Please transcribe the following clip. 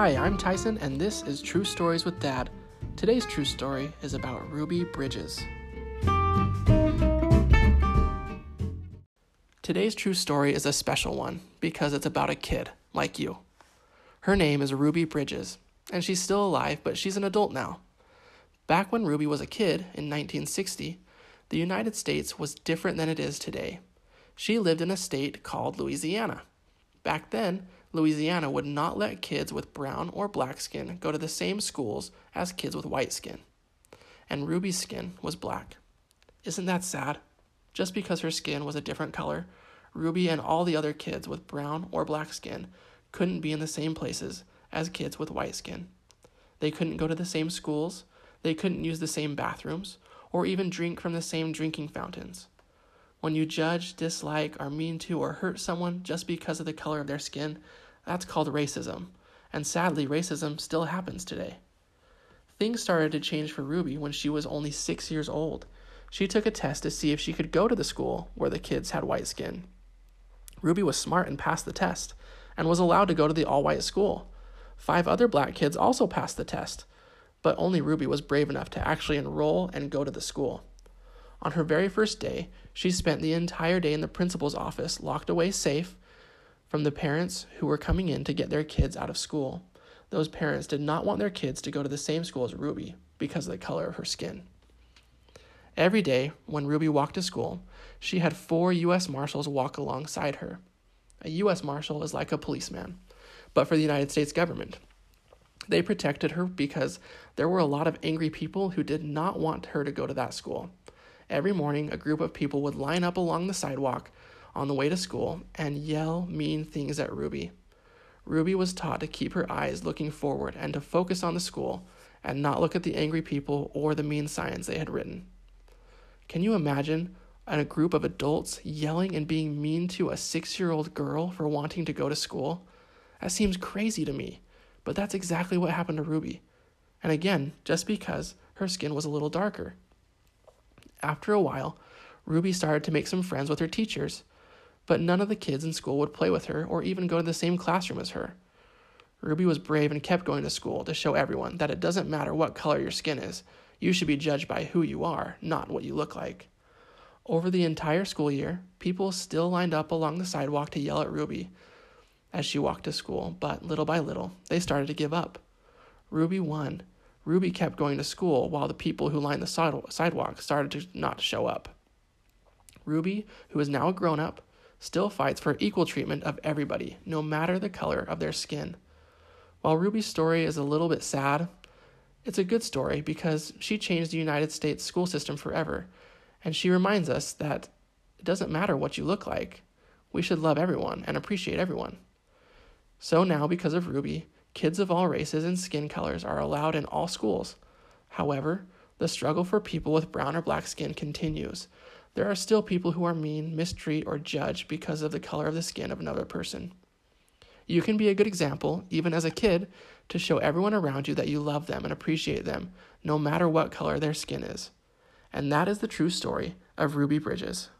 Hi, I'm Tyson, and this is True Stories with Dad. Today's true story is about Ruby Bridges. Today's true story is a special one because it's about a kid like you. Her name is Ruby Bridges, and she's still alive, but she's an adult now. Back when Ruby was a kid in 1960, the United States was different than it is today. She lived in a state called Louisiana. Back then, Louisiana would not let kids with brown or black skin go to the same schools as kids with white skin. And Ruby's skin was black. Isn't that sad? Just because her skin was a different color, Ruby and all the other kids with brown or black skin couldn't be in the same places as kids with white skin. They couldn't go to the same schools, they couldn't use the same bathrooms, or even drink from the same drinking fountains. When you judge, dislike, are mean to, or hurt someone just because of the color of their skin, that's called racism. And sadly, racism still happens today. Things started to change for Ruby when she was only six years old. She took a test to see if she could go to the school where the kids had white skin. Ruby was smart and passed the test, and was allowed to go to the all white school. Five other black kids also passed the test, but only Ruby was brave enough to actually enroll and go to the school. On her very first day, she spent the entire day in the principal's office, locked away safe from the parents who were coming in to get their kids out of school. Those parents did not want their kids to go to the same school as Ruby because of the color of her skin. Every day, when Ruby walked to school, she had four U.S. Marshals walk alongside her. A U.S. Marshal is like a policeman, but for the United States government. They protected her because there were a lot of angry people who did not want her to go to that school. Every morning, a group of people would line up along the sidewalk on the way to school and yell mean things at Ruby. Ruby was taught to keep her eyes looking forward and to focus on the school and not look at the angry people or the mean signs they had written. Can you imagine a group of adults yelling and being mean to a six year old girl for wanting to go to school? That seems crazy to me, but that's exactly what happened to Ruby. And again, just because her skin was a little darker. After a while, Ruby started to make some friends with her teachers, but none of the kids in school would play with her or even go to the same classroom as her. Ruby was brave and kept going to school to show everyone that it doesn't matter what color your skin is, you should be judged by who you are, not what you look like. Over the entire school year, people still lined up along the sidewalk to yell at Ruby as she walked to school, but little by little, they started to give up. Ruby won, Ruby kept going to school while the people who lined the sidewalk started to not show up. Ruby, who is now a grown up, still fights for equal treatment of everybody, no matter the color of their skin. While Ruby's story is a little bit sad, it's a good story because she changed the United States school system forever, and she reminds us that it doesn't matter what you look like. We should love everyone and appreciate everyone. So now, because of Ruby, Kids of all races and skin colors are allowed in all schools. However, the struggle for people with brown or black skin continues. There are still people who are mean, mistreat, or judge because of the color of the skin of another person. You can be a good example, even as a kid, to show everyone around you that you love them and appreciate them, no matter what color their skin is. And that is the true story of Ruby Bridges.